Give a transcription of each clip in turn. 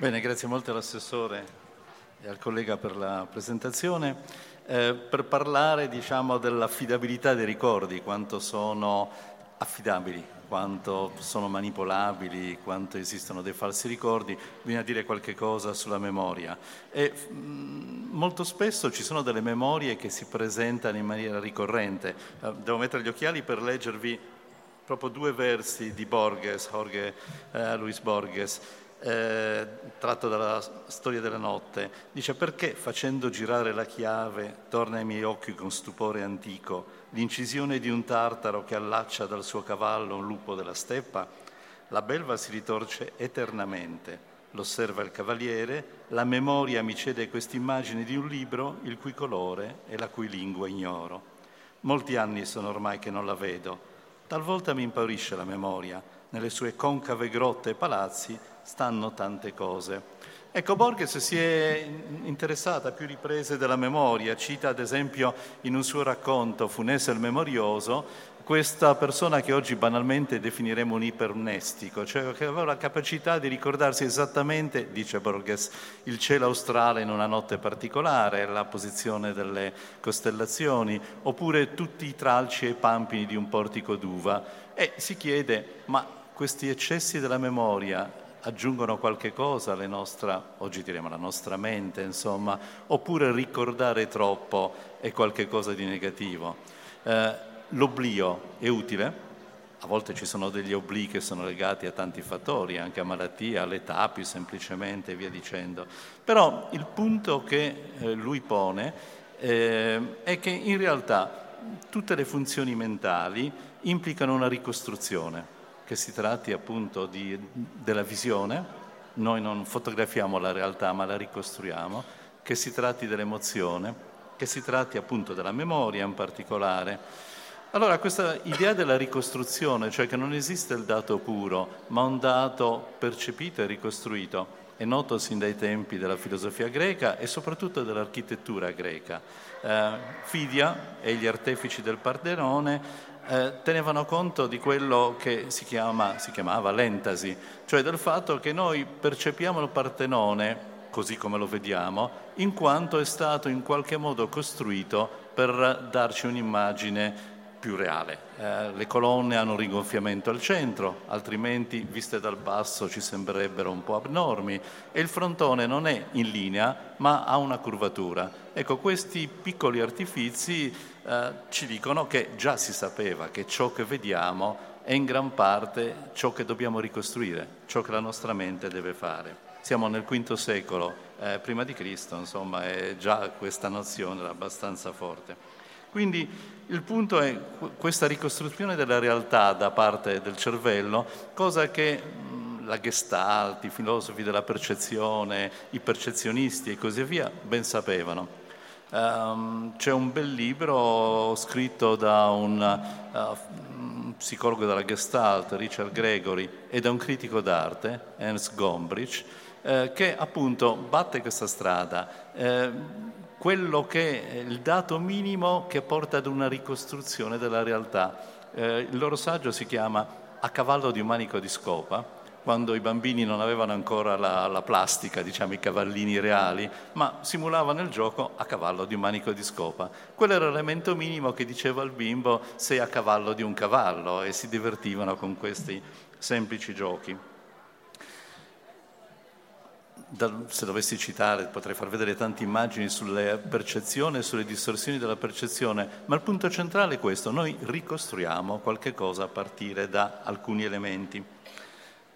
Bene, grazie molto all'assessore e al collega per la presentazione. Eh, per parlare diciamo, dell'affidabilità dei ricordi, quanto sono affidabili, quanto sono manipolabili, quanto esistono dei falsi ricordi, bisogna dire qualche cosa sulla memoria. E, mh, mm, molto spesso ci sono delle memorie che si presentano in maniera ricorrente. Eh, devo mettere gli occhiali per leggervi proprio due versi di Borges, Jorge eh, Luis Borges eh, tratto dalla storia della notte, dice perché facendo girare la chiave torna ai miei occhi con stupore antico? L'incisione di un tartaro che allaccia dal suo cavallo un lupo della steppa? La belva si ritorce eternamente, l'osserva il cavaliere, la memoria mi cede questa immagine di un libro il cui colore e la cui lingua ignoro. Molti anni sono ormai che non la vedo, talvolta mi impaurisce la memoria, nelle sue concave grotte e palazzi stanno tante cose. Ecco, Borges si è interessata a più riprese della memoria, cita ad esempio in un suo racconto Funese il memorioso questa persona che oggi banalmente definiremo un ipermnestico, cioè che aveva la capacità di ricordarsi esattamente, dice Borges, il cielo australe in una notte particolare, la posizione delle costellazioni, oppure tutti i tralci e i pampini di un portico d'uva. E si chiede, ma questi eccessi della memoria aggiungono qualche cosa alla nostra, oggi diremo alla nostra mente, insomma, oppure ricordare troppo è qualcosa di negativo. Eh, l'oblio è utile, a volte ci sono degli oblii che sono legati a tanti fattori, anche a malattie, all'età più semplicemente e via dicendo. Però il punto che eh, lui pone eh, è che in realtà tutte le funzioni mentali implicano una ricostruzione che si tratti appunto di, della visione, noi non fotografiamo la realtà ma la ricostruiamo, che si tratti dell'emozione, che si tratti appunto della memoria in particolare. Allora questa idea della ricostruzione, cioè che non esiste il dato puro, ma un dato percepito e ricostruito, è noto sin dai tempi della filosofia greca e soprattutto dell'architettura greca. Eh, Fidia e gli artefici del Partenone eh, tenevano conto di quello che si, chiama, si chiamava l'entasi, cioè del fatto che noi percepiamo il Partenone così come lo vediamo, in quanto è stato in qualche modo costruito per darci un'immagine più reale. Eh, le colonne hanno un rigonfiamento al centro, altrimenti viste dal basso ci sembrerebbero un po' abnormi e il frontone non è in linea ma ha una curvatura. Ecco, questi piccoli artifici eh, ci dicono che già si sapeva che ciò che vediamo è in gran parte ciò che dobbiamo ricostruire, ciò che la nostra mente deve fare. Siamo nel V secolo eh, prima di Cristo, insomma, e già questa nozione era abbastanza forte. Quindi il punto è questa ricostruzione della realtà da parte del cervello, cosa che la Gestalt, i filosofi della percezione, i percezionisti e così via ben sapevano. Um, c'è un bel libro scritto da un uh, psicologo della Gestalt, Richard Gregory, e da un critico d'arte, Ernst Gombrich, eh, che appunto batte questa strada. Eh, quello che è il dato minimo che porta ad una ricostruzione della realtà. Eh, il loro saggio si chiama A cavallo di un manico di scopa, quando i bambini non avevano ancora la, la, plastica, diciamo i cavallini reali, ma simulavano il gioco a cavallo di un manico di scopa. Quello era l'elemento minimo che diceva al bimbo sei a cavallo di un cavallo e si divertivano con questi semplici giochi se dovessi citare, potrei far vedere tante immagini sulle percezioni e sulle distorsioni della percezione, ma il punto centrale è questo, noi ricostruiamo qualche cosa a partire da alcuni elementi.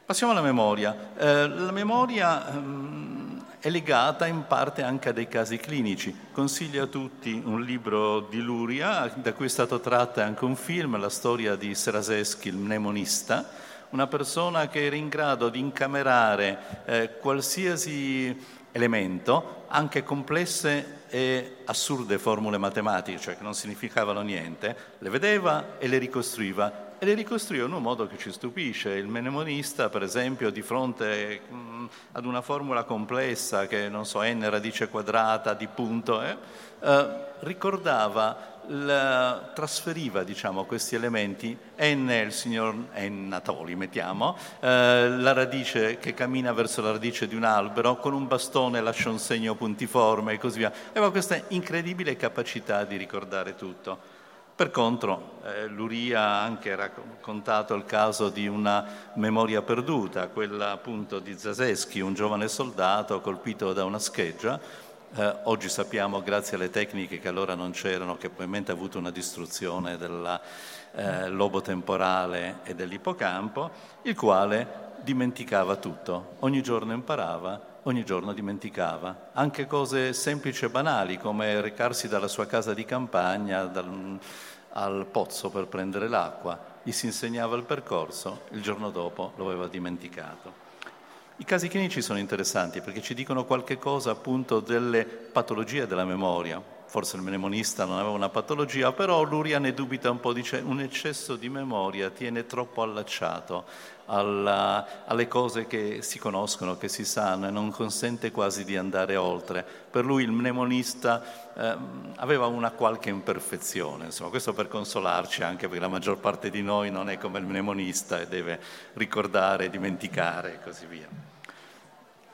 Passiamo alla memoria. Eh, la memoria ehm, è legata in parte anche a dei casi clinici. Consiglio a tutti un libro di Luria, da cui è stato tratto anche un film, la storia di Seraseschi, il mnemonista, una persona che era in grado di incamerare eh, qualsiasi elemento, anche complesse e assurde formule matematiche, cioè che non significavano niente, le vedeva e le ricostruiva e le ricostruiva in un modo che ci stupisce. Il mnemonista, per esempio, di fronte mh, mm, ad una formula complessa che, non so, n radice quadrata di punto, eh, eh, ricordava la, trasferiva diciamo, questi elementi N, il signor Natoli, mettiamo, eh, la radice che cammina verso la radice di un albero, con un bastone lascia un segno puntiforme e così via. Aveva questa incredibile capacità di ricordare tutto. Per contro, eh, Luria ha anche raccontato il caso di una memoria perduta, quella appunto di Zaseschi, un giovane soldato colpito da una scheggia. Eh, oggi sappiamo, grazie alle tecniche che allora non c'erano, che probabilmente ha avuto una distruzione del eh, lobo temporale e dell'ippocampo, il quale dimenticava tutto, ogni giorno imparava, ogni giorno dimenticava, anche cose semplici e banali come recarsi dalla sua casa di campagna dal, al pozzo per prendere l'acqua, gli si insegnava il percorso, il giorno dopo lo aveva dimenticato. I casi clinici sono interessanti perché ci dicono qualche cosa appunto delle patologie della memoria, forse il mnemonista non aveva una patologia, però Luria ne dubita un po', dice un eccesso di memoria tiene troppo allacciato alla, alle cose che si conoscono, che si sanno e non consente quasi di andare oltre. Per lui il mnemonista eh, aveva una qualche imperfezione, insomma, questo per consolarci anche perché la maggior parte di noi non è come il mnemonista e deve ricordare, dimenticare e così via.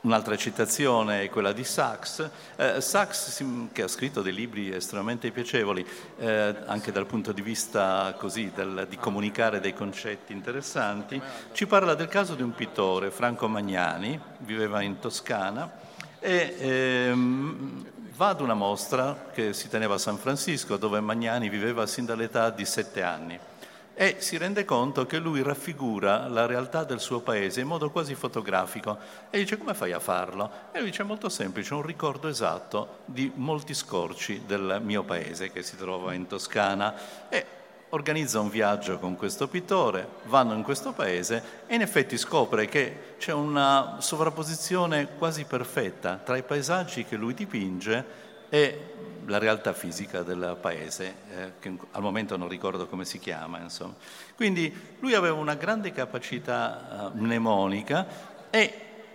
Un'altra citazione è quella di Sachs. Eh, Sachs, che ha scritto dei libri estremamente piacevoli, eh, anche dal punto di vista così, del, di comunicare dei concetti interessanti, ci parla del caso di un pittore, Franco Magnani, viveva in Toscana, e ehm, va ad una mostra che si teneva a San Francisco, dove Magnani viveva sin dall'età di sette anni e si rende conto che lui raffigura la realtà del suo paese in modo quasi fotografico e dice come fai a farlo? E lui dice molto semplice, un ricordo esatto di molti scorci del mio paese che si trova in Toscana e organizza un viaggio con questo pittore, vanno in questo paese e in effetti scopre che c'è una sovrapposizione quasi perfetta tra i paesaggi che lui dipinge e la realtà fisica del paese, eh, che al momento non ricordo come si chiama. Insomma. Quindi lui aveva una grande capacità uh, mnemonica e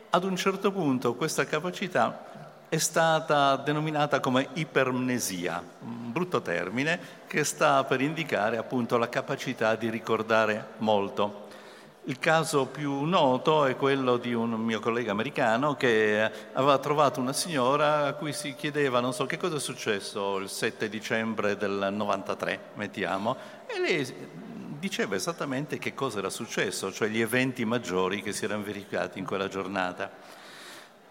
ad un certo punto questa capacità è stata denominata come ipermnesia, un brutto termine che sta per indicare appunto la capacità di ricordare molto. Il caso più noto è quello di un mio collega americano che aveva trovato una signora a cui si chiedeva, non so che cosa è successo il 7 dicembre del 93, mettiamo, e lei diceva esattamente che cosa era successo, cioè gli eventi maggiori che si erano verificati in quella giornata.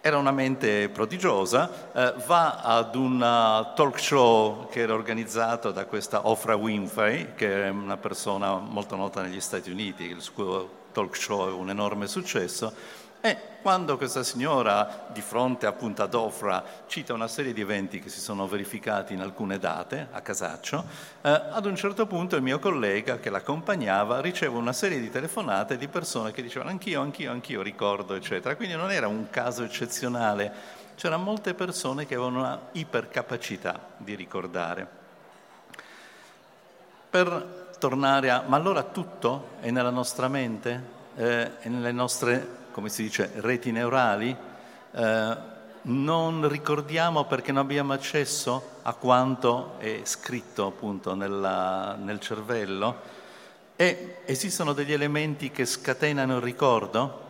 Era una mente prodigiosa, eh, va ad un talk show che era organizzato da questa Oprah Winfrey, che è una persona molto nota negli Stati Uniti, il suo talk show è un enorme successo, e quando questa signora, di fronte appunto ad Ofra, cita una serie di eventi che si sono verificati in alcune date, a casaccio, eh, ad un certo punto il mio collega che l'accompagnava riceve una serie di telefonate di persone che dicevano anch'io, anch'io, anch'io ricordo, eccetera. Quindi non era un caso eccezionale, c'erano molte persone che avevano una ipercapacità di ricordare. Per tornare a... Ma allora tutto è nella nostra mente? Eh, è nelle nostre, come si dice, reti neurali? Eh, non ricordiamo perché non abbiamo accesso a quanto è scritto appunto nella, nel cervello? E esistono degli elementi che scatenano il ricordo?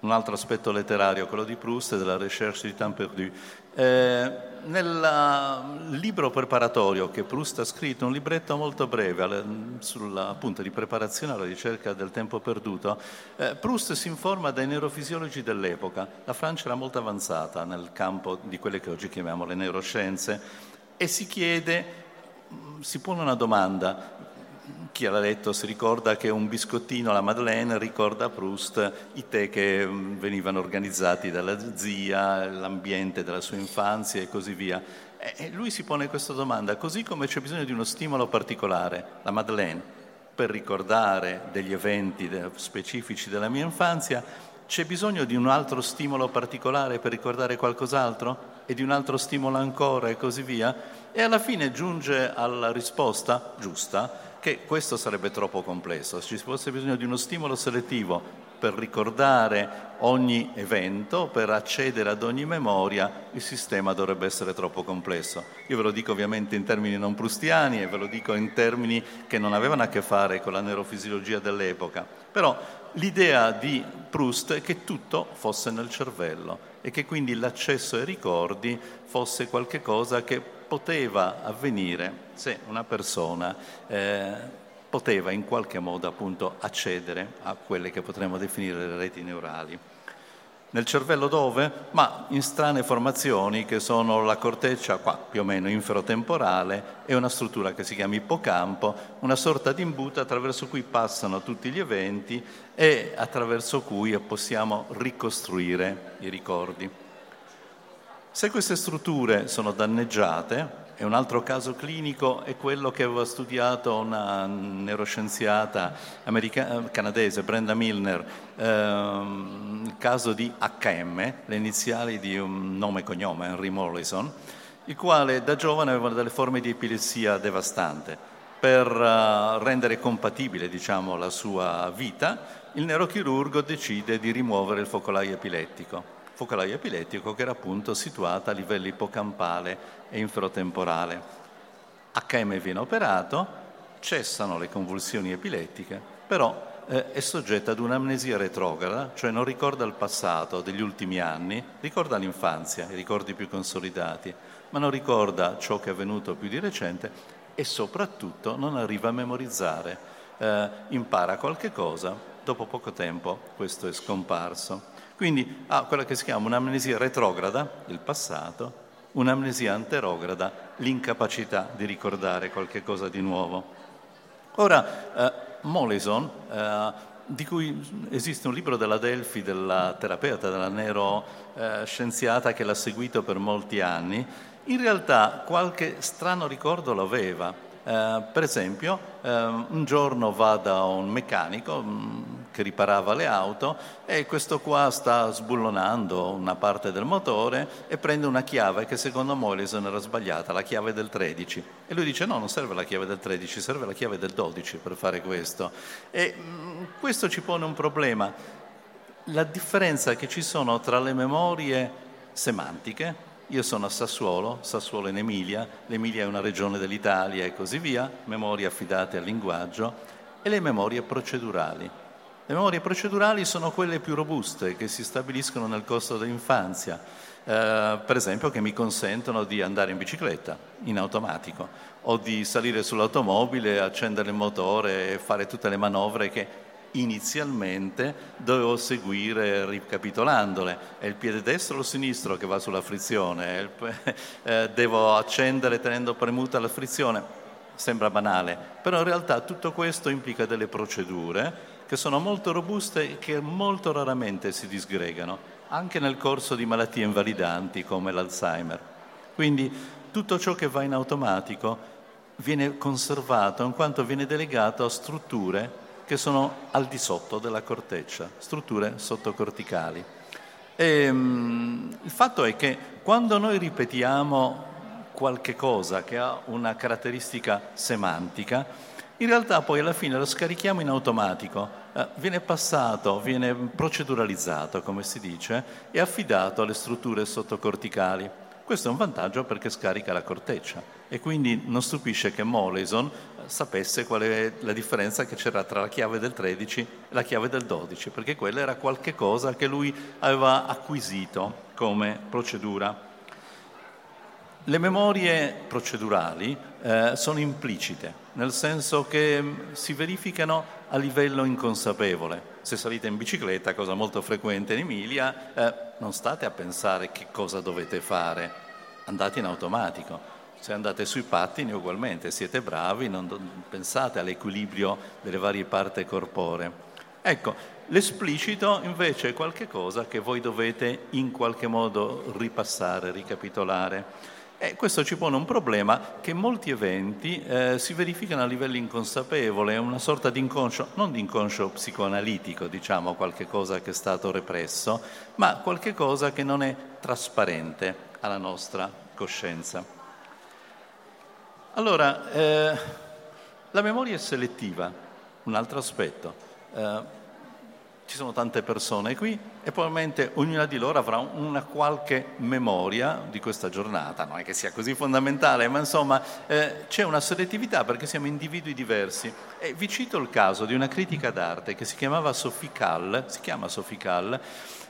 Un altro aspetto letterario, quello di Proust e della Recherche du temps. Eh, nel libro preparatorio che Proust ha scritto, un libretto molto breve sulla appunto di preparazione alla ricerca del tempo perduto, eh, Proust si informa dai neurofisiologi dell'epoca. La Francia era molto avanzata nel campo di quelle che oggi chiamiamo le neuroscienze e si chiede, si pone una domanda, chi l'ha letto si ricorda che un biscottino alla Madeleine ricorda a Proust i tè che mm, venivano organizzati dalla zia, l'ambiente della sua infanzia e così via. E lui si pone questa domanda, così come c'è bisogno di uno stimolo particolare, la Madeleine, per ricordare degli eventi specifici della mia infanzia, c'è bisogno di un altro stimolo particolare per ricordare qualcos'altro? E di un altro stimolo ancora e così via? E alla fine giunge alla risposta giusta, che questo sarebbe troppo complesso, ci fosse bisogno di uno stimolo selettivo per ricordare ogni evento, per accedere ad ogni memoria, il sistema dovrebbe essere troppo complesso. Io ve lo dico ovviamente in termini non prustiani e ve lo dico in termini che non avevano a che fare con la neurofisiologia dell'epoca, però l'idea di Proust è che tutto fosse nel cervello e che quindi l'accesso ai ricordi fosse qualcosa che poteva avvenire se una persona eh, poteva in qualche modo appunto accedere a quelle che potremmo definire le reti neurali. Nel cervello dove? Ma in strane formazioni che sono la corteccia, qua più o meno inferotemporale, e una struttura che si chiama ippocampo, una sorta di imbuto attraverso cui passano tutti gli eventi e attraverso cui possiamo ricostruire i ricordi. Se queste strutture sono danneggiate, e un altro caso clinico è quello che aveva studiato una neuroscienziata america- canadese, Brenda Milner, ehm, il caso di HM, le iniziali di un nome e cognome, Henry Morrison, il quale da giovane aveva delle forme di epilessia devastante. Per uh, rendere compatibile diciamo, la sua vita, il neurochirurgo decide di rimuovere il focolaio epilettico focolaio epilettico che era appunto situata a livello ipocampale e inferotemporale. HM viene operato, cessano le convulsioni epilettiche, però eh, è soggetta ad un'amnesia retrograda, cioè non ricorda il passato degli ultimi anni, ricorda l'infanzia, i ricordi più consolidati, ma non ricorda ciò che è avvenuto più di recente e soprattutto non arriva a memorizzare. Eh, impara qualche cosa, dopo poco tempo questo è scomparso. Quindi ha quella che si chiama un'amnesia retrograda, il passato, un'amnesia anterograda, l'incapacità di ricordare qualche cosa di nuovo. Ora, eh, Mollison, eh, di cui esiste un libro della Delphi, della terapeuta, della neuroscienziata che l'ha seguito per molti anni, in realtà qualche strano ricordo lo aveva. Eh, per esempio, eh, un giorno va da un meccanico, mm, che riparava le auto e questo qua sta sbullonando una parte del motore e prende una chiave che secondo Mollison era sbagliata, la chiave del 13. E lui dice no, non serve la chiave del 13, serve la chiave del 12 per fare questo. E mh, mm, questo ci pone un problema. La differenza che ci sono tra le memorie semantiche, io sono a Sassuolo, Sassuolo in Emilia, l'Emilia è una regione dell'Italia e così via, memorie affidate al linguaggio, e le memorie procedurali. Le memorie procedurali sono quelle più robuste che si stabiliscono nel corso dell'infanzia, eh, per esempio che mi consentono di andare in bicicletta in automatico o di salire sull'automobile, accendere il motore e fare tutte le manovre che inizialmente dovevo seguire ricapitolandole. È il piede destro o sinistro che va sulla frizione? Eh, devo accendere tenendo premuta la frizione? Sembra banale, però in realtà tutto questo implica delle procedure che sono molto robuste e che molto raramente si disgregano, anche nel corso di malattie invalidanti come l'Alzheimer. Quindi tutto ciò che va in automatico viene conservato in quanto viene delegato a strutture che sono al di sotto della corteccia, strutture sottocorticali. E, um, il fatto è che quando noi ripetiamo qualche cosa che ha una caratteristica semantica, in realtà poi alla fine lo scarichiamo in automatico, eh, viene passato, viene proceduralizzato, come si dice, e affidato alle strutture sottocorticali. Questo è un vantaggio perché scarica la corteccia e quindi non stupisce che Mollison sapesse qual è la differenza che c'era tra la chiave del 13 e la chiave del 12, perché quella era qualche cosa che lui aveva acquisito come procedura. Le memorie procedurali eh, sono implicite, nel senso che mm, si verificano a livello inconsapevole. Se salite in bicicletta, cosa molto frequente in Emilia, eh, non state a pensare che cosa dovete fare, andate in automatico. Se andate sui pattini ugualmente, siete bravi, non pensate all'equilibrio delle varie parti corporee. Ecco, l'esplicito invece è qualcosa che voi dovete in qualche modo ripassare, ricapitolare. E questo ci pone un problema che molti eventi eh, si verificano a livello inconsapevole, è una sorta di inconscio, non di inconscio psicoanalitico, diciamo, qualche cosa che è stato represso, ma qualche cosa che non è trasparente alla nostra coscienza. Allora, eh, La memoria è selettiva, un altro aspetto. Eh, ci sono tante persone qui e probabilmente ognuna di loro avrà una qualche memoria di questa giornata, non è che sia così fondamentale, ma insomma eh, c'è una selettività perché siamo individui diversi. E vi cito il caso di una critica d'arte che si chiamava Sophie Kall, si chiama Sophie Kall,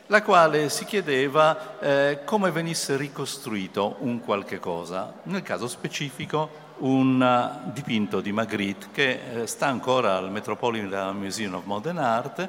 la quale si chiedeva eh, come venisse ricostruito un qualche cosa, nel caso specifico un dipinto di Magritte che eh, sta ancora al Metropolitan Museum of Modern Art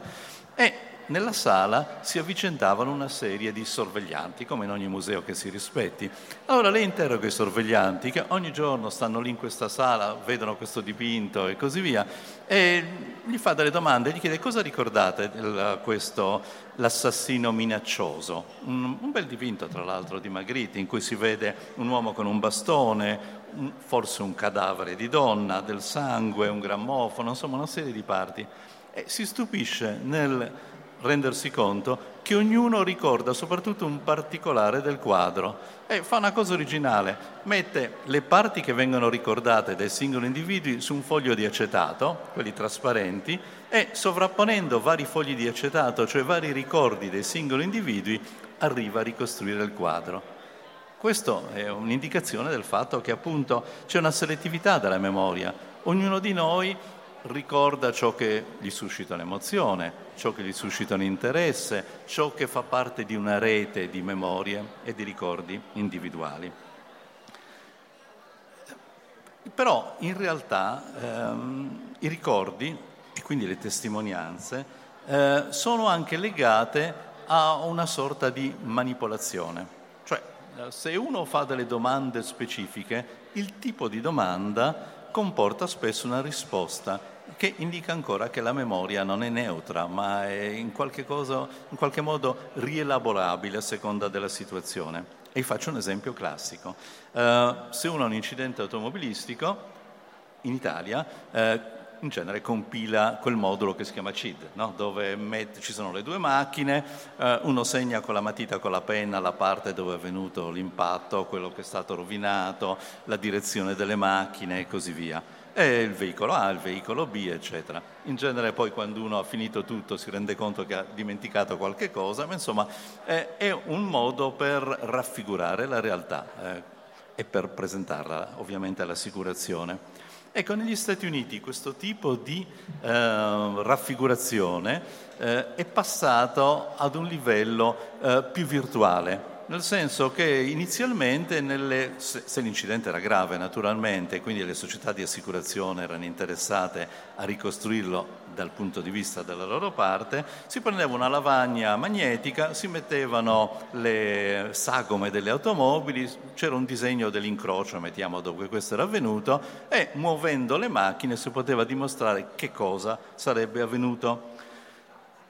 e nella sala si avvicendavano una serie di sorveglianti, come in ogni museo che si rispetti. Allora lei interroga i sorveglianti che ogni giorno stanno lì in questa sala, vedono questo dipinto e così via, e gli fa delle domande, gli chiede cosa ricordate di questo, l'assassino minaccioso. Un, un bel dipinto, tra l'altro, di Magritte, in cui si vede un uomo con un bastone, forse un cadavere di donna, del sangue, un grammofono, insomma una serie di parti e si stupisce nel rendersi conto che ognuno ricorda soprattutto un particolare del quadro e fa una cosa originale, mette le parti che vengono ricordate dai singoli individui su un foglio di acetato, quelli trasparenti, e sovrapponendo vari fogli di acetato, cioè vari ricordi dei singoli individui, arriva a ricostruire il quadro. Questo è un'indicazione del fatto che appunto c'è una selettività della memoria. Ognuno di noi ricorda ciò che gli suscita un'emozione, ciò che gli suscita un interesse, ciò che fa parte di una rete di memorie e di ricordi individuali. Però in realtà ehm, i ricordi e quindi le testimonianze eh, sono anche legate a una sorta di manipolazione. Cioè, eh, se uno fa delle domande specifiche, il tipo di domanda comporta spesso una risposta che indica ancora che la memoria non è neutra, ma è in qualche, cosa, in qualche modo rielaborabile a seconda della situazione. E faccio un esempio classico. Uh, se uno ha un incidente automobilistico, in Italia, uh, in genere compila quel modulo che si chiama CID, no? dove met- ci sono le due macchine, eh, uno segna con la matita, con la penna la parte dove è avvenuto l'impatto, quello che è stato rovinato, la direzione delle macchine e così via. E il veicolo A, il veicolo B, eccetera. In genere poi quando uno ha finito tutto si rende conto che ha dimenticato qualche cosa, ma insomma eh, è un modo per raffigurare la realtà eh, e per presentarla ovviamente all'assicurazione. Ecco, negli Stati Uniti questo tipo di eh, raffigurazione eh, è passato ad un livello eh, più virtuale, nel senso che inizialmente, nelle, se, se, l'incidente era grave naturalmente, quindi le società di assicurazione erano interessate a ricostruirlo dal punto di vista della loro parte, si prendeva una lavagna magnetica, si mettevano le sagome delle automobili, c'era un disegno dell'incrocio, mettiamo dove questo era avvenuto, e muovendo le macchine si poteva dimostrare che cosa sarebbe avvenuto.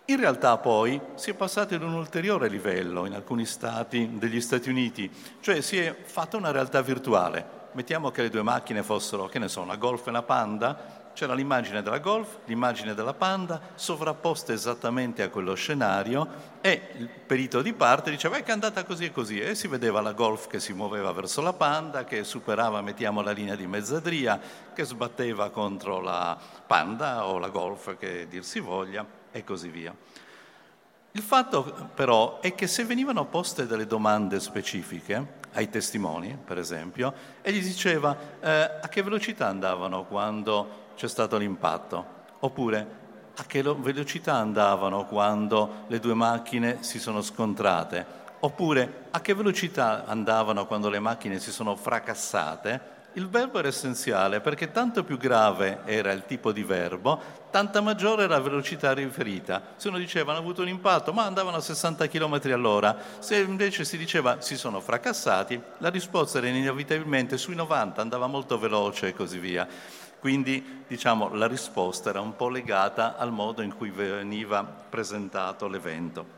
In realtà poi si è passati ad un ulteriore livello in alcuni stati degli Stati Uniti, cioè si è fatta una realtà virtuale. Mettiamo che le due macchine fossero, che ne so, una Golf e una Panda, c'era l'immagine della Golf, l'immagine della Panda, sovrapposte esattamente a quello scenario e il perito di parte diceva che è andata così e così e si vedeva la Golf che si muoveva verso la Panda, che superava, mettiamo, la linea di mezzadria, che sbatteva contro la Panda o la Golf, che dir si voglia e così via. Il fatto però è che se venivano poste delle domande specifiche ai testimoni, per esempio, e gli diceva eh, a che velocità andavano quando c'è stato l'impatto, oppure a che velocità andavano quando le due macchine si sono scontrate, oppure a che velocità andavano quando le macchine si sono fracassate, il verbo era essenziale perché tanto più grave era il tipo di verbo, tanta maggiore era la velocità riferita. Se uno diceva hanno avuto un impatto, ma andavano a 60 km all'ora, se invece si diceva si sono fracassati, la risposta era inevitabilmente sui 90, andava molto veloce e così via. Quindi diciamo, la risposta era un po' legata al modo in cui veniva presentato l'evento.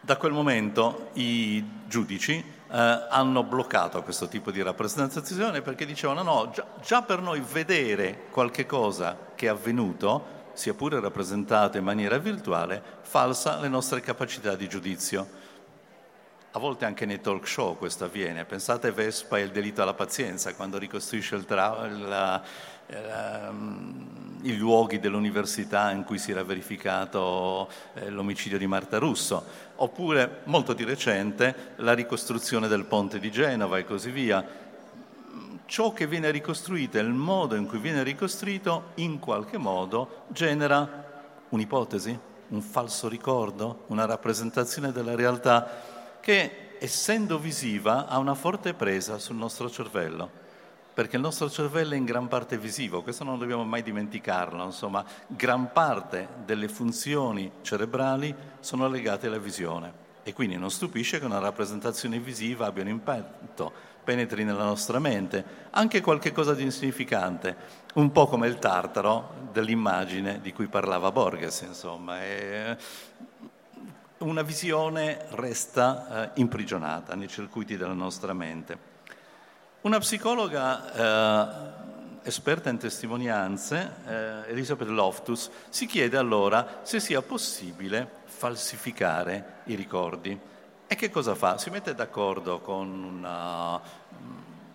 Da quel momento i giudici eh, hanno bloccato questo tipo di rappresentazione perché dicevano no, già, già per noi vedere qualche cosa che è avvenuto, sia pure rappresentato in maniera virtuale, falsa le nostre capacità di giudizio. A volte anche nei talk show questo avviene. Pensate Vespa e il delitto alla pazienza, quando ricostruisce tra- il, ehm, i luoghi dell'università in cui si era verificato eh, l'omicidio di Marta Russo, oppure molto di recente la ricostruzione del ponte di Genova e così via. Ciò che viene ricostruito e il modo in cui viene ricostruito in qualche modo genera un'ipotesi, un falso ricordo, una rappresentazione della realtà che, essendo visiva, ha una forte presa sul nostro cervello perché il nostro cervello è in gran parte visivo, questo non dobbiamo mai dimenticarlo, insomma, gran parte delle funzioni cerebrali sono legate alla visione e quindi non stupisce che una rappresentazione visiva abbia un impatto, penetri nella nostra mente, anche qualche cosa di insignificante, un po' come il tartaro dell'immagine di cui parlava Borges, insomma. E una visione resta eh, imprigionata nei circuiti della nostra mente. Una psicologa eh, esperta in testimonianze, eh, Elizabeth Loftus, si chiede allora se sia possibile falsificare i ricordi. E che cosa fa? Si mette d'accordo con una,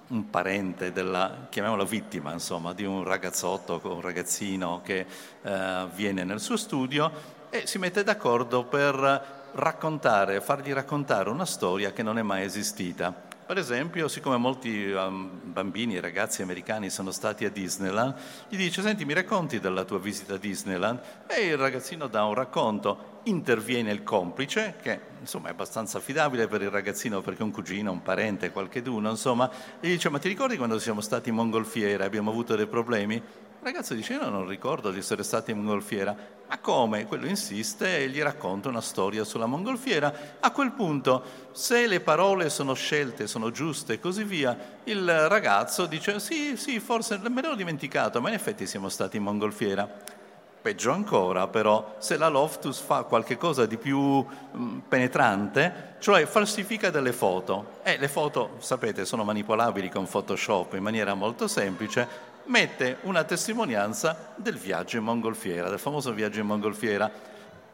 un parente della, chiamiamola vittima, insomma, di un ragazzotto, un ragazzino che eh, viene nel suo studio e si mette d'accordo per raccontare, fargli raccontare una storia che non è mai esistita. Per esempio, siccome molti um, bambini e ragazzi americani sono stati a Disneyland, gli dice, senti, mi racconti della tua visita a Disneyland? E il ragazzino dà un racconto, interviene il complice, che insomma è abbastanza affidabile per il ragazzino perché è un cugino, un parente, qualcheduno, insomma, gli dice, ma ti ricordi quando siamo stati in mongolfiera e abbiamo avuto dei problemi? Ragazzo dice, io non ricordo di essere stati in mongolfiera. Ma come? Quello insiste e gli racconta una storia sulla mongolfiera. A quel punto, se le parole sono scelte, sono giuste e così via, il ragazzo dice sì, sì, forse me l'ero dimenticato, ma in effetti siamo stati in mongolfiera. Peggio ancora, però, se la Loftus fa qualcosa di più mh, penetrante, cioè falsifica delle foto. E le foto, sapete, sono manipolabili con Photoshop in maniera molto semplice mette una testimonianza del viaggio in mongolfiera, del famoso viaggio in mongolfiera.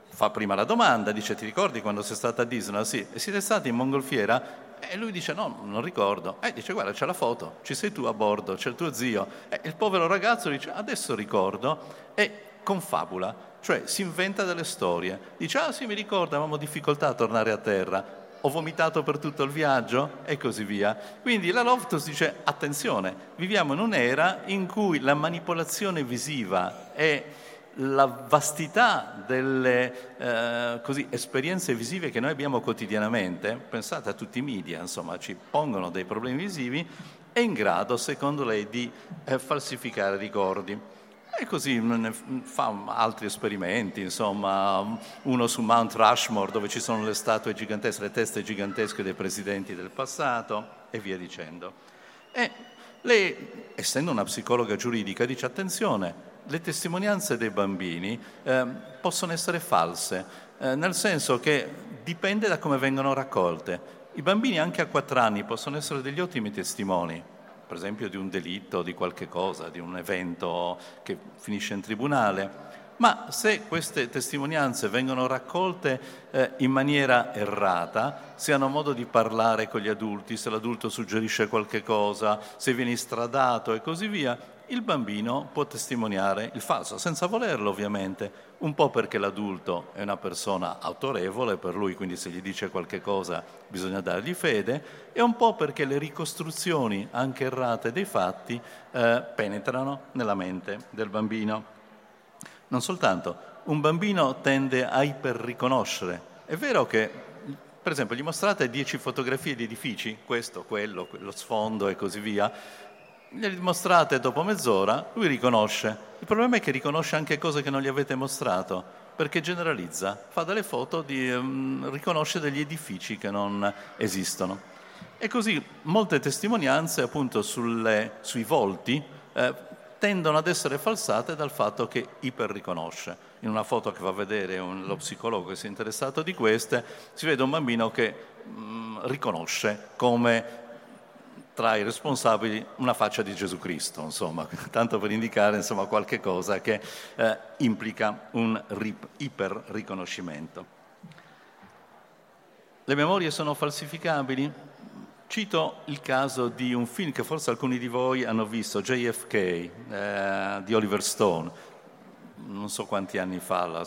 Fa prima la domanda, dice ti ricordi quando sei stata a Disney? Sì, e siete stati in mongolfiera? E lui dice no, non ricordo. E dice guarda c'è la foto, ci sei tu a bordo, c'è il tuo zio. E il povero ragazzo dice adesso ricordo e confabula, cioè si inventa delle storie. Dice ah sì mi ricordo, avevamo difficoltà a tornare a terra ho vomitato per tutto il viaggio e così via. Quindi la Loftus dice attenzione, viviamo in un'era in cui la manipolazione visiva e la vastità delle eh, così, esperienze visive che noi abbiamo quotidianamente, pensate a tutti i media, insomma, ci pongono dei problemi visivi, è in grado, secondo lei, di eh, falsificare ricordi. E così fa altri esperimenti, insomma, uno su Mount Rushmore dove ci sono le statue gigantesche, le teste gigantesche dei presidenti del passato e via dicendo. E lei, essendo una psicologa giuridica, dice attenzione, le testimonianze dei bambini eh, possono essere false, eh, nel senso che dipende da come vengono raccolte. I bambini anche a quattro anni possono essere degli ottimi testimoni, per esempio di un delitto, di qualche cosa, di un evento che finisce in tribunale, ma se queste testimonianze vengono raccolte eh, in maniera errata, se hanno modo di parlare con gli adulti, se l'adulto suggerisce qualche cosa, se viene istradato e così via, il bambino può testimoniare il falso, senza volerlo ovviamente, un po' perché l'adulto è una persona autorevole, per lui quindi se gli dice qualche cosa bisogna dargli fede, e un po' perché le ricostruzioni, anche errate, dei fatti eh, penetrano nella mente del bambino. Non soltanto, un bambino tende a iperriconoscere. È vero che, per esempio, gli mostrate dieci fotografie di edifici, questo, quello, lo sfondo e così via, gliele dimostrate dopo mezz'ora, lui riconosce. Il problema è che riconosce anche cose che non gli avete mostrato, perché generalizza, fa delle foto, di, um, riconosce degli edifici che non esistono. E così molte testimonianze appunto sulle, sui volti eh, tendono ad essere falsate dal fatto che iperriconosce. In una foto che fa vedere un, lo psicologo che si è interessato di queste, si vede un bambino che mh, riconosce come tra i responsabili una faccia di Gesù Cristo, insomma, tanto per indicare insomma, qualche cosa che eh, implica un rip, iperriconoscimento. Le memorie sono falsificabili? Cito il caso di un film che forse alcuni di voi hanno visto, JFK, eh, di Oliver Stone, non so quanti anni fa,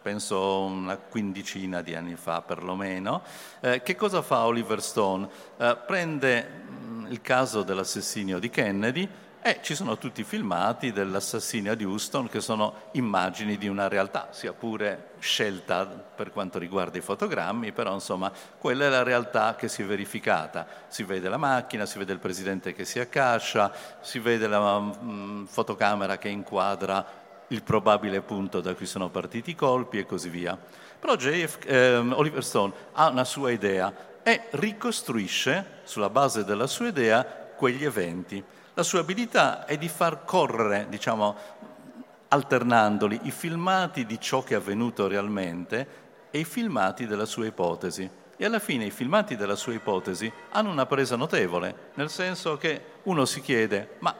penso una quindicina di anni fa perlomeno. Eh, che cosa fa Oliver Stone? Eh, prende mh, il caso dell'assassinio di Kennedy, e ci sono tutti i filmati dell'assassinio di Houston che sono immagini di una realtà, sia pure scelta per quanto riguarda i fotogrammi, però insomma quella è la realtà che si è verificata. Si vede la macchina, si vede il presidente che si accascia, si vede la mh, fotocamera che inquadra il probabile punto da cui sono partiti i colpi e così via. Però JF, eh, Oliver Stone ha una sua idea e ricostruisce sulla base della sua idea quegli eventi. La sua abilità è di far correre, diciamo, alternandoli i filmati di ciò che è avvenuto realmente e i filmati della sua ipotesi. E alla fine i filmati della sua ipotesi hanno una presa notevole, nel senso che uno si chiede, ma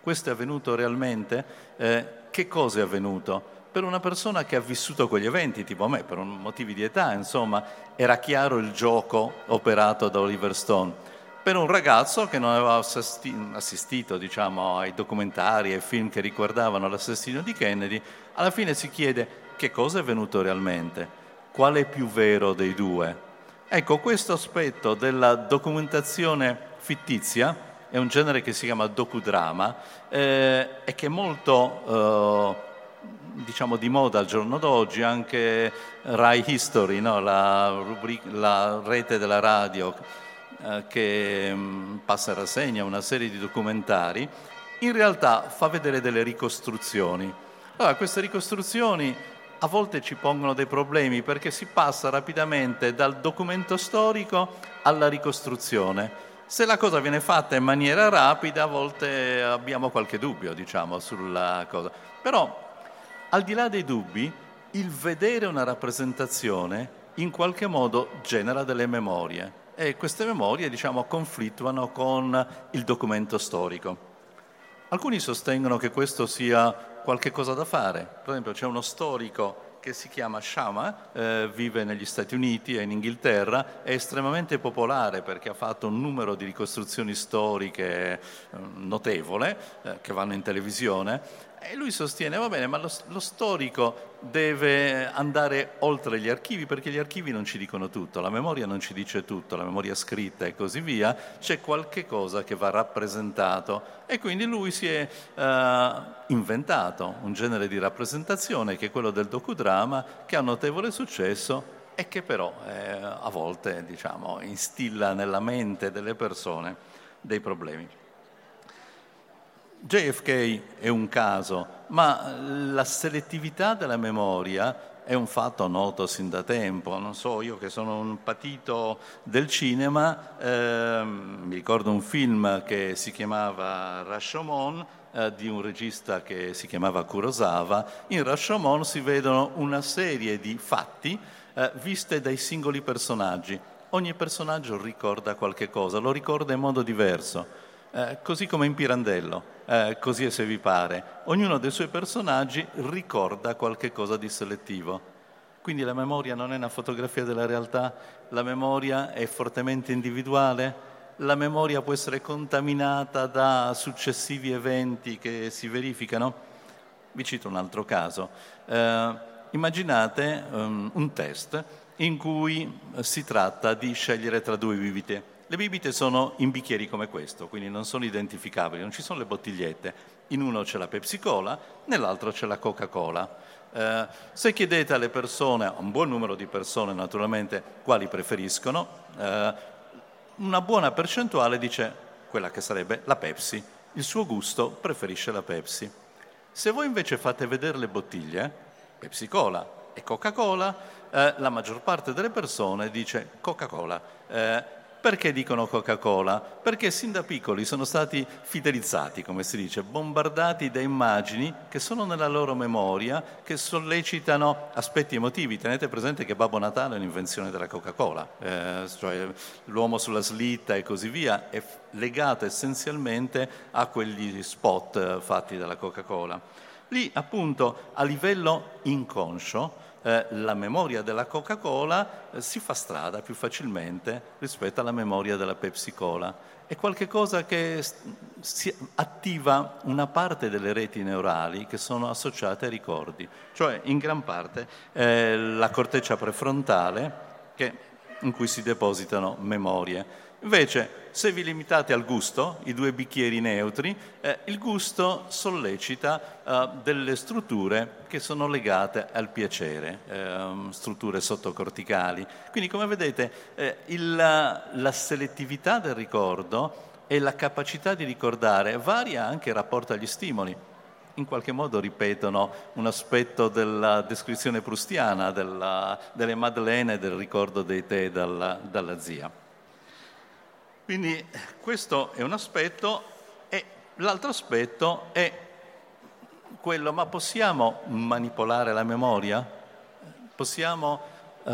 questo è avvenuto realmente? Eh, che cosa è avvenuto? Per una persona che ha vissuto quegli eventi, tipo me, per motivi di età, insomma, era chiaro il gioco operato da Oliver Stone per un ragazzo che non aveva assistito diciamo, ai documentari, ai film che riguardavano l'assassinio di Kennedy, alla fine si chiede che cosa è venuto realmente, quale è più vero dei due. Ecco, questo aspetto della documentazione fittizia è un genere che si chiama docudrama eh, e che è molto... Eh, diciamo di moda al giorno d'oggi, anche Rai History, no? la, rubrica, la rete della radio eh, che mm, passa in rassegna una serie di documentari, in realtà fa vedere delle ricostruzioni. Allora, queste ricostruzioni a volte ci pongono dei problemi perché si passa rapidamente dal documento storico alla ricostruzione. Se la cosa viene fatta in maniera rapida, a volte abbiamo qualche dubbio, diciamo, sulla cosa. Però, al di là dei dubbi, il vedere una rappresentazione in qualche modo genera delle memorie e queste memorie diciamo, conflittuano con il documento storico. Alcuni sostengono che questo sia qualche cosa da fare, per esempio c'è uno storico che si chiama Shama, eh, vive negli Stati Uniti e in Inghilterra, è estremamente popolare perché ha fatto un numero di ricostruzioni storiche eh, notevole eh, che vanno in televisione e lui sostiene, va bene, ma lo, lo, storico deve andare oltre gli archivi perché gli archivi non ci dicono tutto, la memoria non ci dice tutto, la memoria scritta e così via, c'è qualche cosa che va rappresentato e quindi lui si è uh, inventato un genere di rappresentazione che è quello del docudrama che ha notevole successo e che però eh, a volte diciamo, instilla nella mente delle persone dei problemi. JFK è un caso, ma la selettività della memoria è un fatto noto sin da tempo. Non so, io che sono un patito del cinema, eh, mi ricordo un film che si chiamava Rashomon, eh, di un regista che si chiamava Kurosawa. In Rashomon si vedono una serie di fatti eh, viste dai singoli personaggi. Ogni personaggio ricorda qualche cosa, lo ricorda in modo diverso. Eh, così come in Pirandello, eh, così è se vi pare. Ognuno dei suoi personaggi ricorda qualche cosa di selettivo. Quindi la memoria non è una fotografia della realtà, la memoria è fortemente individuale, la memoria può essere contaminata da successivi eventi che si verificano. Vi cito un altro caso. Eh, immaginate um, un test in cui si tratta di scegliere tra due bibite le bibite sono in bicchieri come questo, quindi non sono identificabili, non ci sono le bottigliette. In uno c'è la Pepsi Cola, nell'altro c'è la Coca-Cola. Eh, se chiedete alle persone, a un buon numero di persone naturalmente, quali preferiscono, eh, una buona percentuale dice quella che sarebbe la Pepsi. Il suo gusto preferisce la Pepsi. Se voi invece fate vedere le bottiglie, Pepsi Cola e Coca-Cola, eh, la maggior parte delle persone dice Coca-Cola. Eh, perché dicono Coca-Cola? Perché sin da piccoli sono stati fidelizzati, come si dice, bombardati da immagini che sono nella loro memoria, che sollecitano aspetti emotivi. Tenete presente che Babbo Natale è un'invenzione della Coca-Cola, eh, cioè l'uomo sulla slitta e così via è legato essenzialmente a quegli spot fatti dalla Coca-Cola. Lì appunto a livello inconscio eh, la memoria della Coca-Cola eh, si fa strada più facilmente rispetto alla memoria della Pepsi Cola. È qualcosa che si attiva una parte delle reti neurali che sono associate ai ricordi, cioè in gran parte eh, la corteccia prefrontale che, in cui si depositano memorie. Invece, se vi limitate al gusto, i due bicchieri neutri, eh, il gusto sollecita eh, delle strutture che sono legate al piacere, eh, strutture sottocorticali. Quindi, come vedete, eh, il, la selettività del ricordo e la capacità di ricordare varia anche in rapporto agli stimoli in qualche modo ripetono un aspetto della descrizione prustiana della, delle Madeleine del ricordo dei tè dalla, dalla zia. Quindi questo è un aspetto e l'altro aspetto è quello, ma possiamo manipolare la memoria? Possiamo uh,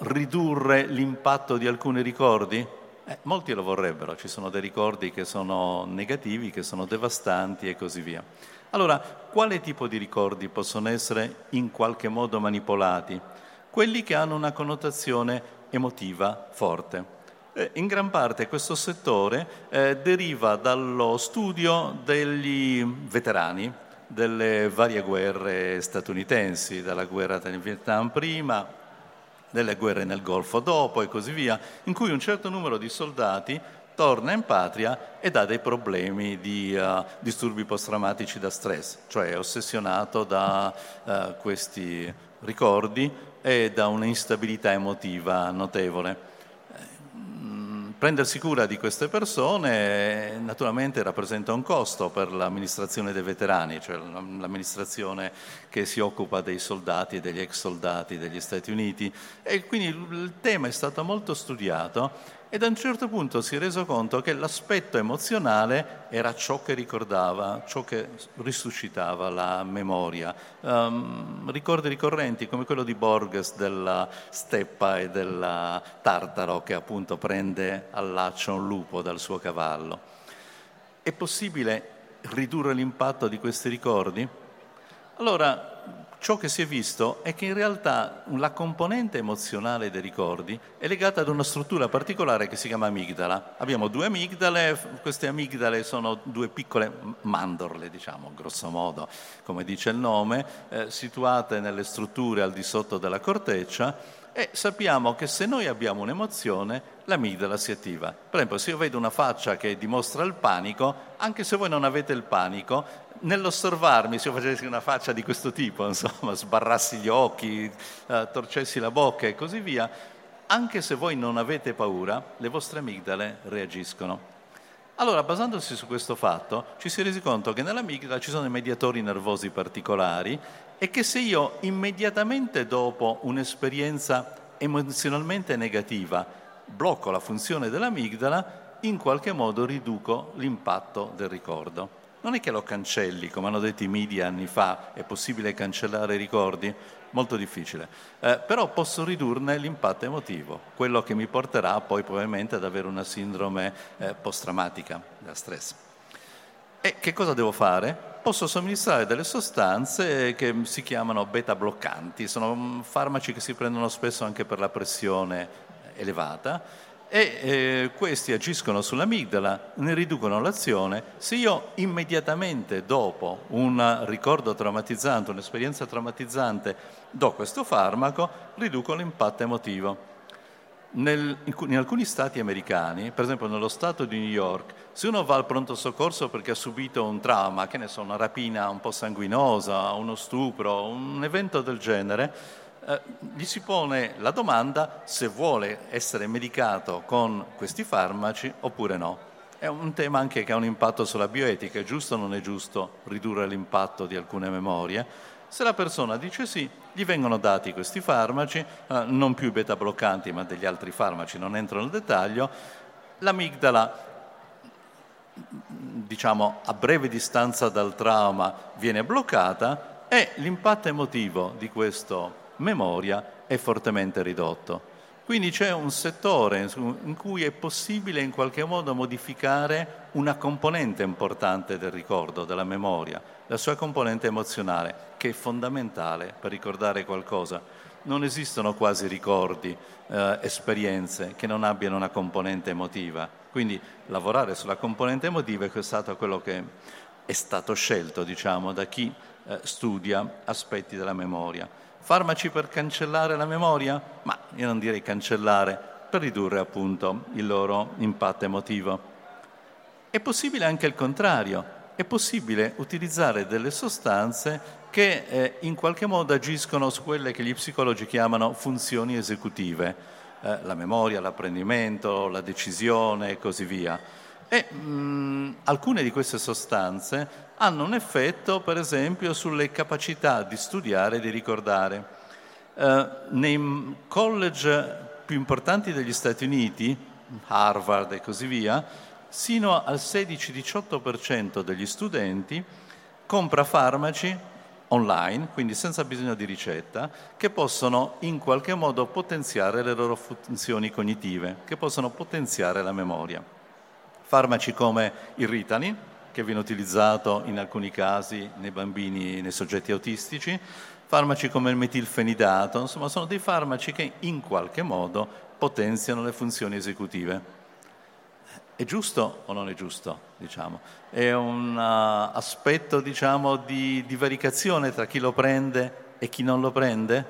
ridurre l'impatto di alcuni ricordi? Eh, molti lo vorrebbero, ci sono dei ricordi che sono negativi, che sono devastanti e così via. Allora, quale tipo di ricordi possono essere in qualche modo manipolati? Quelli che hanno una connotazione emotiva forte. Eh, in gran parte questo settore eh, deriva dallo studio degli veterani delle varie guerre statunitensi, dalla guerra del Vietnam prima, delle guerre nel Golfo dopo e così via, in cui un certo numero di soldati torna in patria ed ha dei problemi di uh, disturbi post-traumatici da stress, cioè è ossessionato da uh, questi ricordi e da un'instabilità emotiva notevole prendersi cura di queste persone naturalmente rappresenta un costo per l'amministrazione dei veterani, cioè l'amministrazione che si occupa dei soldati e degli ex soldati degli Stati Uniti. E quindi il tema è stato molto studiato ed a un certo punto si è reso conto che l'aspetto emozionale era ciò che ricordava, ciò che risuscitava la memoria. Um, ricordi ricorrenti come quello di Borges della steppa e del tartaro che appunto prende laccio un lupo dal suo cavallo. È possibile ridurre l'impatto di questi ricordi? Allora, ciò che si è visto è che in realtà la componente emozionale dei ricordi è legata ad una struttura particolare che si chiama amigdala. Abbiamo due amigdale, queste amigdale sono due piccole mandorle, diciamo, grosso modo, come dice il nome, eh, situate nelle strutture al di sotto della corteccia e sappiamo che se noi abbiamo un'emozione, l'amigdala si attiva. Per esempio, se io vedo una faccia che dimostra il panico, anche se voi non avete il panico, nell'osservarmi, se io facessi una faccia di questo tipo, insomma, sbarrassi gli occhi, eh, torcessi la bocca e così via, anche se voi non avete paura, le vostre amigdale reagiscono. Allora, basandosi su questo fatto, ci si è resi conto che nell'amigdala ci sono dei mediatori nervosi particolari e che se io immediatamente dopo un'esperienza emozionalmente negativa blocco la funzione dell'amigdala, in qualche modo riduco l'impatto del ricordo non è che lo cancelli, come hanno detto i media anni fa, è possibile cancellare i ricordi? Molto difficile, eh, però posso ridurne l'impatto emotivo, quello che mi porterà poi probabilmente ad avere una sindrome eh, post-traumatica da stress. E che cosa devo fare? Posso somministrare delle sostanze che si chiamano beta bloccanti, sono farmaci che si prendono spesso anche per la pressione elevata e eh, questi agiscono sull'amigdala, ne riducono l'azione. Se io immediatamente dopo un ricordo traumatizzante, un'esperienza traumatizzante, do questo farmaco, riduco l'impatto emotivo. Nel, in alcuni stati americani, per esempio nello stato di New York, se uno va al pronto soccorso perché ha subito un trauma, che ne so, una rapina un po' sanguinosa, uno stupro, un evento del genere, eh, gli si pone la domanda se vuole essere medicato con questi farmaci oppure no. È un tema anche che ha un impatto sulla bioetica, è giusto o non è giusto ridurre l'impatto di alcune memorie? Se la persona dice sì, gli vengono dati questi farmaci, eh, non più i beta bloccanti ma degli altri farmaci, non entro nel dettaglio, l'amigdala diciamo a breve distanza dal trauma viene bloccata e l'impatto emotivo di questo memoria è fortemente ridotto. Quindi c'è un settore in cui è possibile in qualche modo modificare una componente importante del ricordo, della memoria, la sua componente emozionale, che è fondamentale per ricordare qualcosa. Non esistono quasi ricordi, eh, esperienze che non abbiano una componente emotiva. Quindi lavorare sulla componente emotiva è stato quello che è stato scelto, diciamo, da chi eh, studia aspetti della memoria. Farmaci per cancellare la memoria? Ma io non direi cancellare, per ridurre appunto il loro impatto emotivo. È possibile anche il contrario, è possibile utilizzare delle sostanze che eh, in qualche modo agiscono su quelle che gli psicologi chiamano funzioni esecutive, eh, la memoria, l'apprendimento, la decisione e così via. E mh, alcune di queste sostanze hanno un effetto, per esempio, sulle capacità di studiare e di ricordare. Eh, nei college più importanti degli Stati Uniti, Harvard e così via, sino al 16-18% degli studenti compra farmaci online, quindi senza bisogno di ricetta, che possono in qualche modo potenziare le loro funzioni cognitive, che possono potenziare la memoria. Farmaci come il Ritalin, che viene utilizzato in alcuni casi nei bambini, nei soggetti autistici, farmaci come il metilfenidato, insomma sono dei farmaci che in qualche modo potenziano le funzioni esecutive. È giusto o non è giusto? Diciamo? È un uh, aspetto diciamo, di divaricazione tra chi lo prende e chi non lo prende?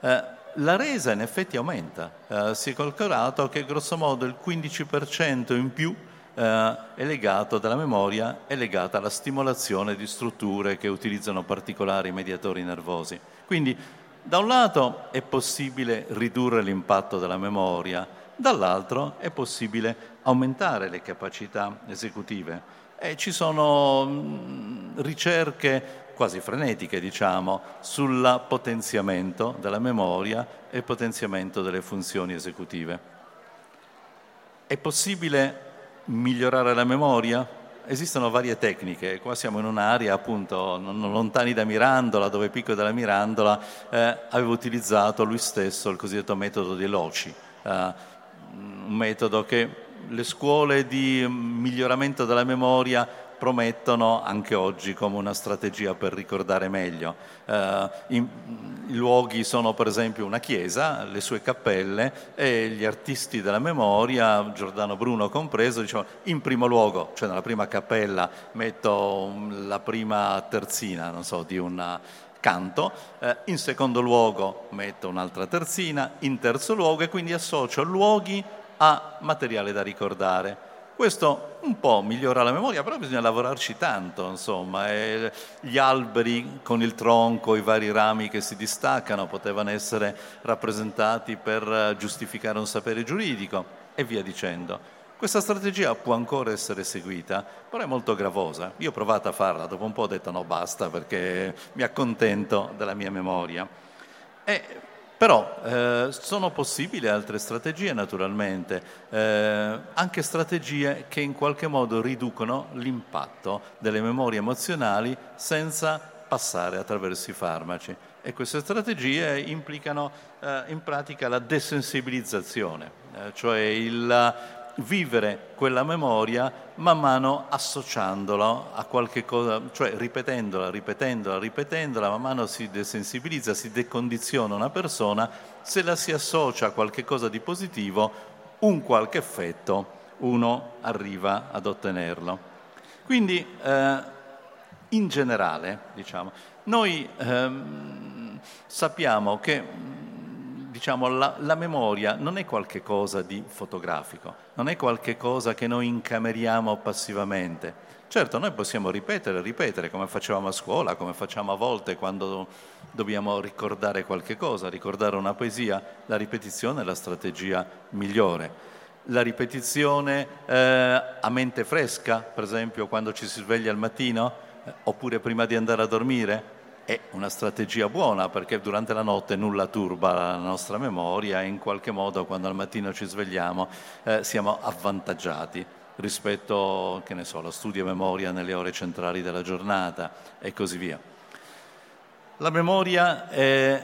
Eh, la resa in effetti aumenta. Eh, si è calcolato che grossomodo il 15% in più eh, è legato dalla memoria, è legata alla stimolazione di strutture che utilizzano particolari mediatori nervosi. Quindi da un lato è possibile ridurre l'impatto della memoria, dall'altro è possibile aumentare le capacità esecutive. E ci sono mm, ricerche quasi frenetiche, diciamo, sul potenziamento della memoria e potenziamento delle funzioni esecutive. È possibile migliorare la memoria? Esistono varie tecniche, qua siamo in un'area appunto non lontani da Mirandola, dove Pico della Mirandola eh, aveva utilizzato lui stesso il cosiddetto metodo dei loci, eh, un metodo che le scuole di miglioramento della memoria promettono anche oggi come una strategia per ricordare meglio. Eh, in, I luoghi sono per esempio una chiesa, le sue cappelle e gli artisti della memoria, Giordano Bruno compreso, dicevano in primo luogo, cioè nella prima cappella metto la prima terzina, non so, di un canto, eh, in secondo luogo metto un'altra terzina, in terzo luogo e quindi associo luoghi a materiale da ricordare. Questo un po' migliora la memoria, però bisogna lavorarci tanto, insomma. Gli alberi con il tronco, i vari rami che si distaccano potevano essere rappresentati per giustificare un sapere giuridico e via dicendo. Questa strategia può ancora essere seguita, però è molto gravosa. Io ho provato a farla, dopo un po' ho detto no, basta perché mi accontento della mia memoria. E però eh, sono possibili altre strategie naturalmente, eh, anche strategie che in qualche modo riducono l'impatto delle memorie emozionali senza passare attraverso i farmaci. E queste strategie implicano eh, in pratica la desensibilizzazione, eh, cioè il vivere quella memoria man mano associandola a qualche cosa, cioè ripetendola, ripetendola, ripetendola, man mano si desensibilizza, si decondiziona una persona, se la si associa a qualche cosa di positivo, un qualche effetto uno arriva ad ottenerlo. Quindi eh, in generale, diciamo, noi ehm, sappiamo che diciamo, la, la, memoria non è qualcosa di fotografico, non è qualcosa che noi incameriamo passivamente. Certo, noi possiamo ripetere, ripetere come facevamo a scuola, come facciamo a volte quando dobbiamo ricordare qualche cosa, ricordare una poesia, la ripetizione è la strategia migliore. La ripetizione eh, a mente fresca, per esempio quando ci si sveglia al mattino, eh, oppure prima di andare a dormire, è una strategia buona perché durante la notte nulla turba la nostra memoria e in qualche modo quando al mattino ci svegliamo eh, siamo avvantaggiati rispetto, che ne so, allo studio memoria nelle ore centrali della giornata e così via. La memoria eh,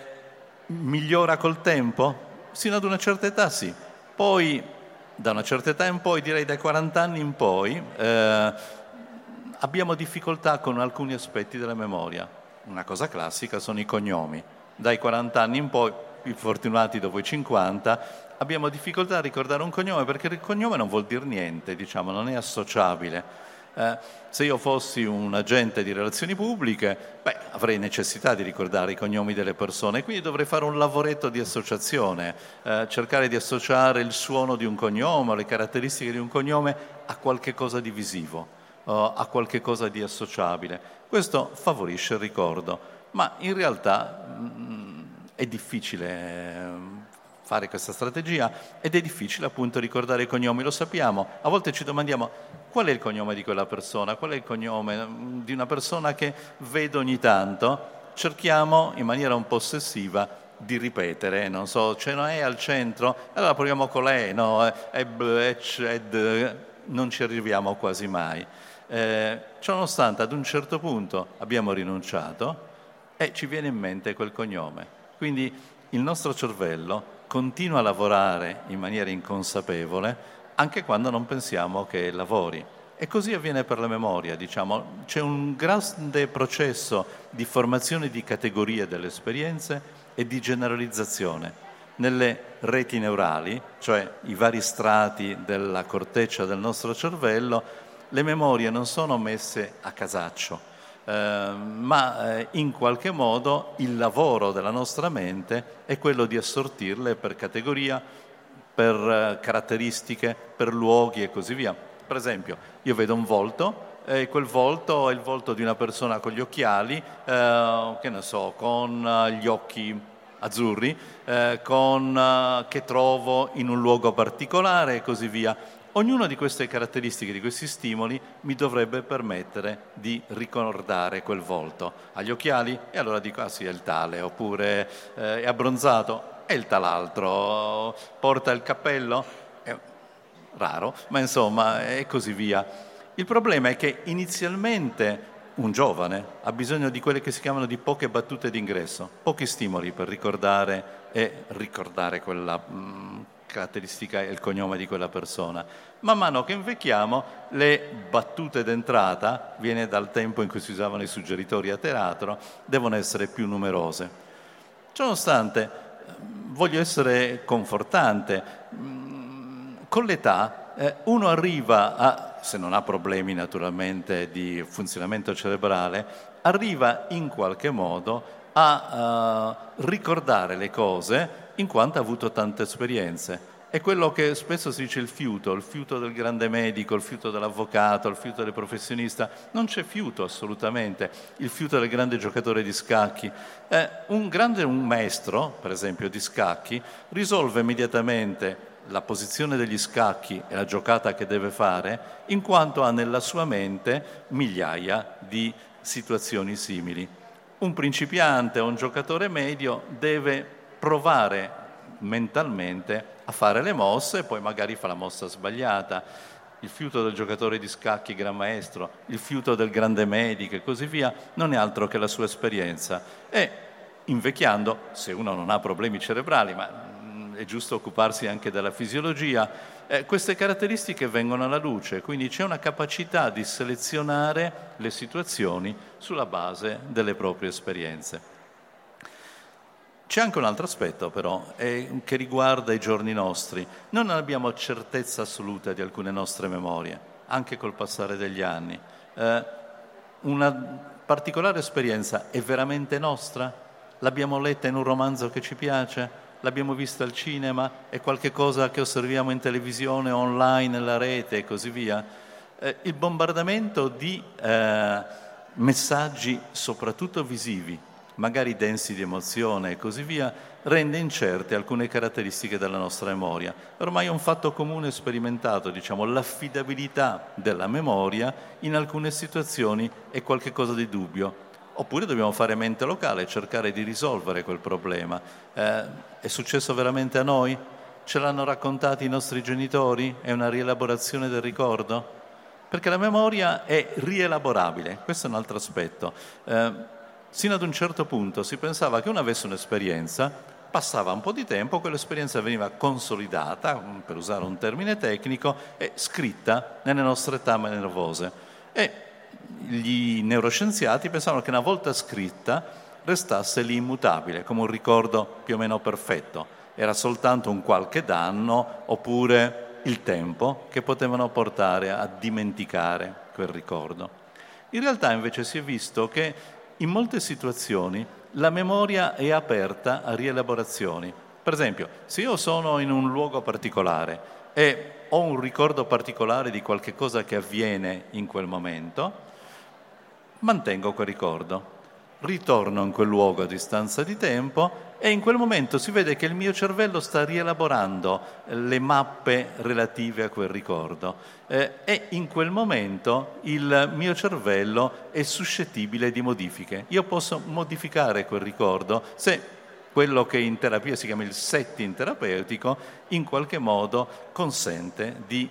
migliora col tempo? Sino ad una certa età sì. Poi, da una certa età in poi, direi dai 40 anni in poi, eh, abbiamo difficoltà con alcuni aspetti della memoria una cosa classica sono i cognomi. Dai 40 anni in poi, più fortunati dopo i 50, abbiamo difficoltà a ricordare un cognome perché il cognome non vuol dire niente, diciamo, non è associabile. Eh, se io fossi un agente di relazioni pubbliche, beh, avrei necessità di ricordare i cognomi delle persone, quindi dovrei fare un lavoretto di associazione, eh, cercare di associare il suono di un cognome, le caratteristiche di un cognome a qualche cosa di visivo, eh, a qualche cosa di associabile. Questo favorisce il ricordo, ma in realtà mh, mm, è difficile ehm, fare questa strategia ed è difficile appunto ricordare i cognomi, lo sappiamo, a volte ci domandiamo qual è il cognome di quella persona, qual è il cognome mm, di una persona che vedo ogni tanto, cerchiamo in maniera un po' ossessiva di ripetere, non so, ce n'è al centro, allora proviamo con la E, no, eb, ec, ed, non ci arriviamo quasi mai. Eh, ciononostante ad un certo punto abbiamo rinunciato e ci viene in mente quel cognome. Quindi il nostro cervello continua a lavorare in maniera inconsapevole anche quando non pensiamo che lavori. E così avviene per la memoria, diciamo. C'è un grande processo di formazione di categorie delle esperienze e di generalizzazione. Nelle reti neurali, cioè i vari strati della corteccia del nostro cervello, le memorie non sono messe a casaccio, eh, ma eh, in qualche modo il lavoro della nostra mente è quello di assortirle per categoria, per eh, caratteristiche, per luoghi e così via. Per esempio, io vedo un volto e quel volto è il volto di una persona con gli occhiali, eh, che ne so, con eh, gli occhi azzurri, eh, con, che trovo in un luogo particolare e così via. Ognuna di queste caratteristiche, di questi stimoli, mi dovrebbe permettere di ricordare quel volto. Ha gli occhiali? E allora dico, ah sì, è il tale, oppure eh, è abbronzato? È il tal'altro. Porta il cappello? È raro, ma insomma, e così via. Il problema è che inizialmente un giovane ha bisogno di quelle che si chiamano di poche battute d'ingresso, pochi stimoli per ricordare e ricordare quella... Mm, caratteristica e il cognome di quella persona. Man mano che invecchiamo, le battute d'entrata, viene dal tempo in cui si usavano i suggeritori a teatro, devono essere più numerose. Ciononostante, voglio essere confortante. Mm, con l'età eh, uno arriva a, se non ha problemi naturalmente di funzionamento cerebrale, arriva in qualche modo a uh, ricordare le cose in quanto ha avuto tante esperienze. È quello che spesso si dice il fiuto, il fiuto del grande medico, il fiuto dell'avvocato, il fiuto del professionista. Non c'è fiuto assolutamente, il fiuto del grande giocatore di scacchi. Eh, un grande un maestro, per esempio, di scacchi, risolve immediatamente la posizione degli scacchi e la giocata che deve fare, in quanto ha nella sua mente migliaia di situazioni simili. Un principiante o un giocatore medio deve provare mentalmente a fare le mosse e poi magari fa la mossa sbagliata. Il fiuto del giocatore di scacchi gran maestro, il fiuto del grande medico e così via, non è altro che la sua esperienza. E invecchiando, se uno non ha problemi cerebrali, ma mm, è giusto occuparsi anche della fisiologia, eh, queste caratteristiche vengono alla luce, quindi c'è una capacità di selezionare le situazioni sulla base delle proprie esperienze. C'è anche un altro aspetto però, che riguarda i giorni nostri. Noi non abbiamo certezza assoluta di alcune nostre memorie, anche col passare degli anni. Eh, una particolare esperienza è veramente nostra? L'abbiamo letta in un romanzo che ci piace? L'abbiamo vista al cinema? È qualcosa che osserviamo in televisione, online, nella rete e così via? Eh, il bombardamento di eh, messaggi, soprattutto visivi, magari densi di emozione e così via, rende incerte alcune caratteristiche della nostra memoria. Ormai è un fatto comune sperimentato, diciamo, l'affidabilità della memoria in alcune situazioni è qualcosa di dubbio. Oppure dobbiamo fare mente locale cercare di risolvere quel problema. Eh, è successo veramente a noi? Ce l'hanno raccontato i nostri genitori? È una rielaborazione del ricordo? Perché la memoria è rielaborabile, questo è un altro aspetto. Eh, Sino ad un certo punto si pensava che uno avesse un'esperienza, passava un po' di tempo, quell'esperienza veniva consolidata, per usare un termine tecnico, e scritta nelle nostre tame nervose. E gli neuroscienziati pensavano che una volta scritta restasse lì immutabile, come un ricordo più o meno perfetto. Era soltanto un qualche danno oppure il tempo che potevano portare a dimenticare quel ricordo. In realtà invece si è visto che in molte situazioni la memoria è aperta a rielaborazioni. Per esempio, se io sono in un luogo particolare e ho un ricordo particolare di qualche cosa che avviene in quel momento, mantengo quel ricordo ritorno in quel luogo a distanza di tempo e in quel momento si vede che il mio cervello sta rielaborando le mappe relative a quel ricordo eh, e in quel momento il mio cervello è suscettibile di modifiche. Io posso modificare quel ricordo se quello che in terapia si chiama il setting terapeutico in qualche modo consente di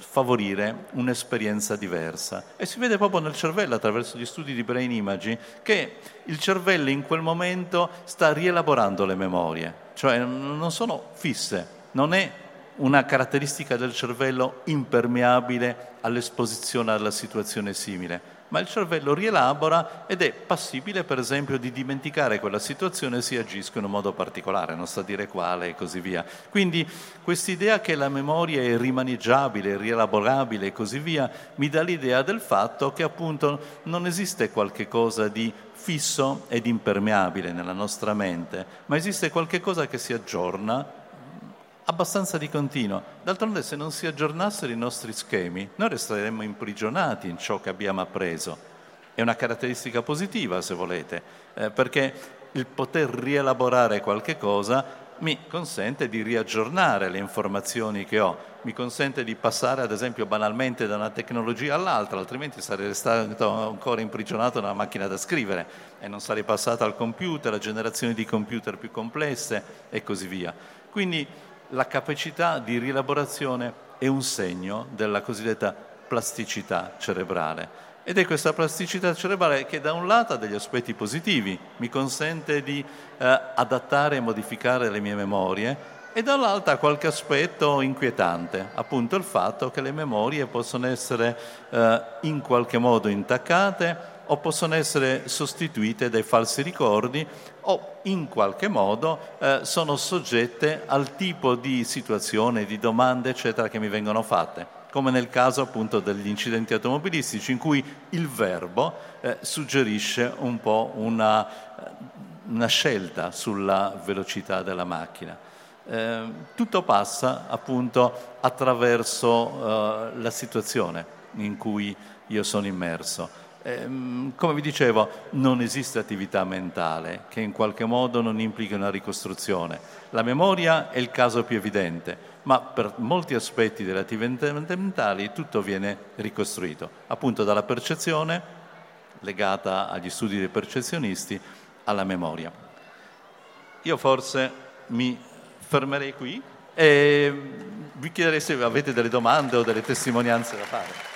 favorire un'esperienza diversa. E si vede proprio nel cervello, attraverso gli studi di brain imaging, che il cervello in quel momento sta rielaborando le memorie, cioè non sono fisse, non è una caratteristica del cervello impermeabile all'esposizione alla situazione simile ma il cervello rielabora ed è passibile per esempio di dimenticare quella situazione se agisca in un modo particolare, non a dire quale e così via. Quindi quest'idea che la memoria è rimaneggiabile, rielaborabile e così via mi dà l'idea del fatto che appunto non esiste qualche cosa di fisso ed impermeabile nella nostra mente, ma esiste qualche cosa che si aggiorna abbastanza di continuo. D'altronde se non si aggiornassero i nostri schemi, noi resteremmo imprigionati in ciò che abbiamo appreso. È una caratteristica positiva, se volete, eh, perché il poter rielaborare qualche cosa mi consente di riaggiornare le informazioni che ho, mi consente di passare ad esempio banalmente da una tecnologia all'altra, altrimenti sarei stato ancora imprigionato nella macchina da scrivere e non sarei passato al computer, a generazioni di computer più complesse e così via. Quindi la capacità di rielaborazione è un segno della cosiddetta plasticità cerebrale. Ed è questa plasticità cerebrale che da un lato ha degli aspetti positivi, mi consente di eh, adattare e modificare le mie memorie, e dall'altro ha qualche aspetto inquietante, appunto il fatto che le memorie possono essere eh, in qualche modo intaccate o possono essere sostituite dai falsi ricordi o in qualche modo eh, sono soggette al tipo di situazione, di domande, eccetera, che mi vengono fatte come nel caso appunto degli incidenti automobilistici in cui il verbo eh, suggerisce un po' una, una, scelta sulla velocità della macchina. Eh, tutto passa appunto attraverso eh, la situazione in cui io sono immerso. Eh, come vi dicevo, non esiste attività mentale che in qualche modo non implichi una ricostruzione. La memoria è il caso più evidente, ma per molti aspetti delle attività mentali tutto viene ricostruito, appunto dalla percezione legata agli studi dei percezionisti alla memoria. Io forse mi fermerei qui e vi chiederei se avete delle domande o delle testimonianze da fare.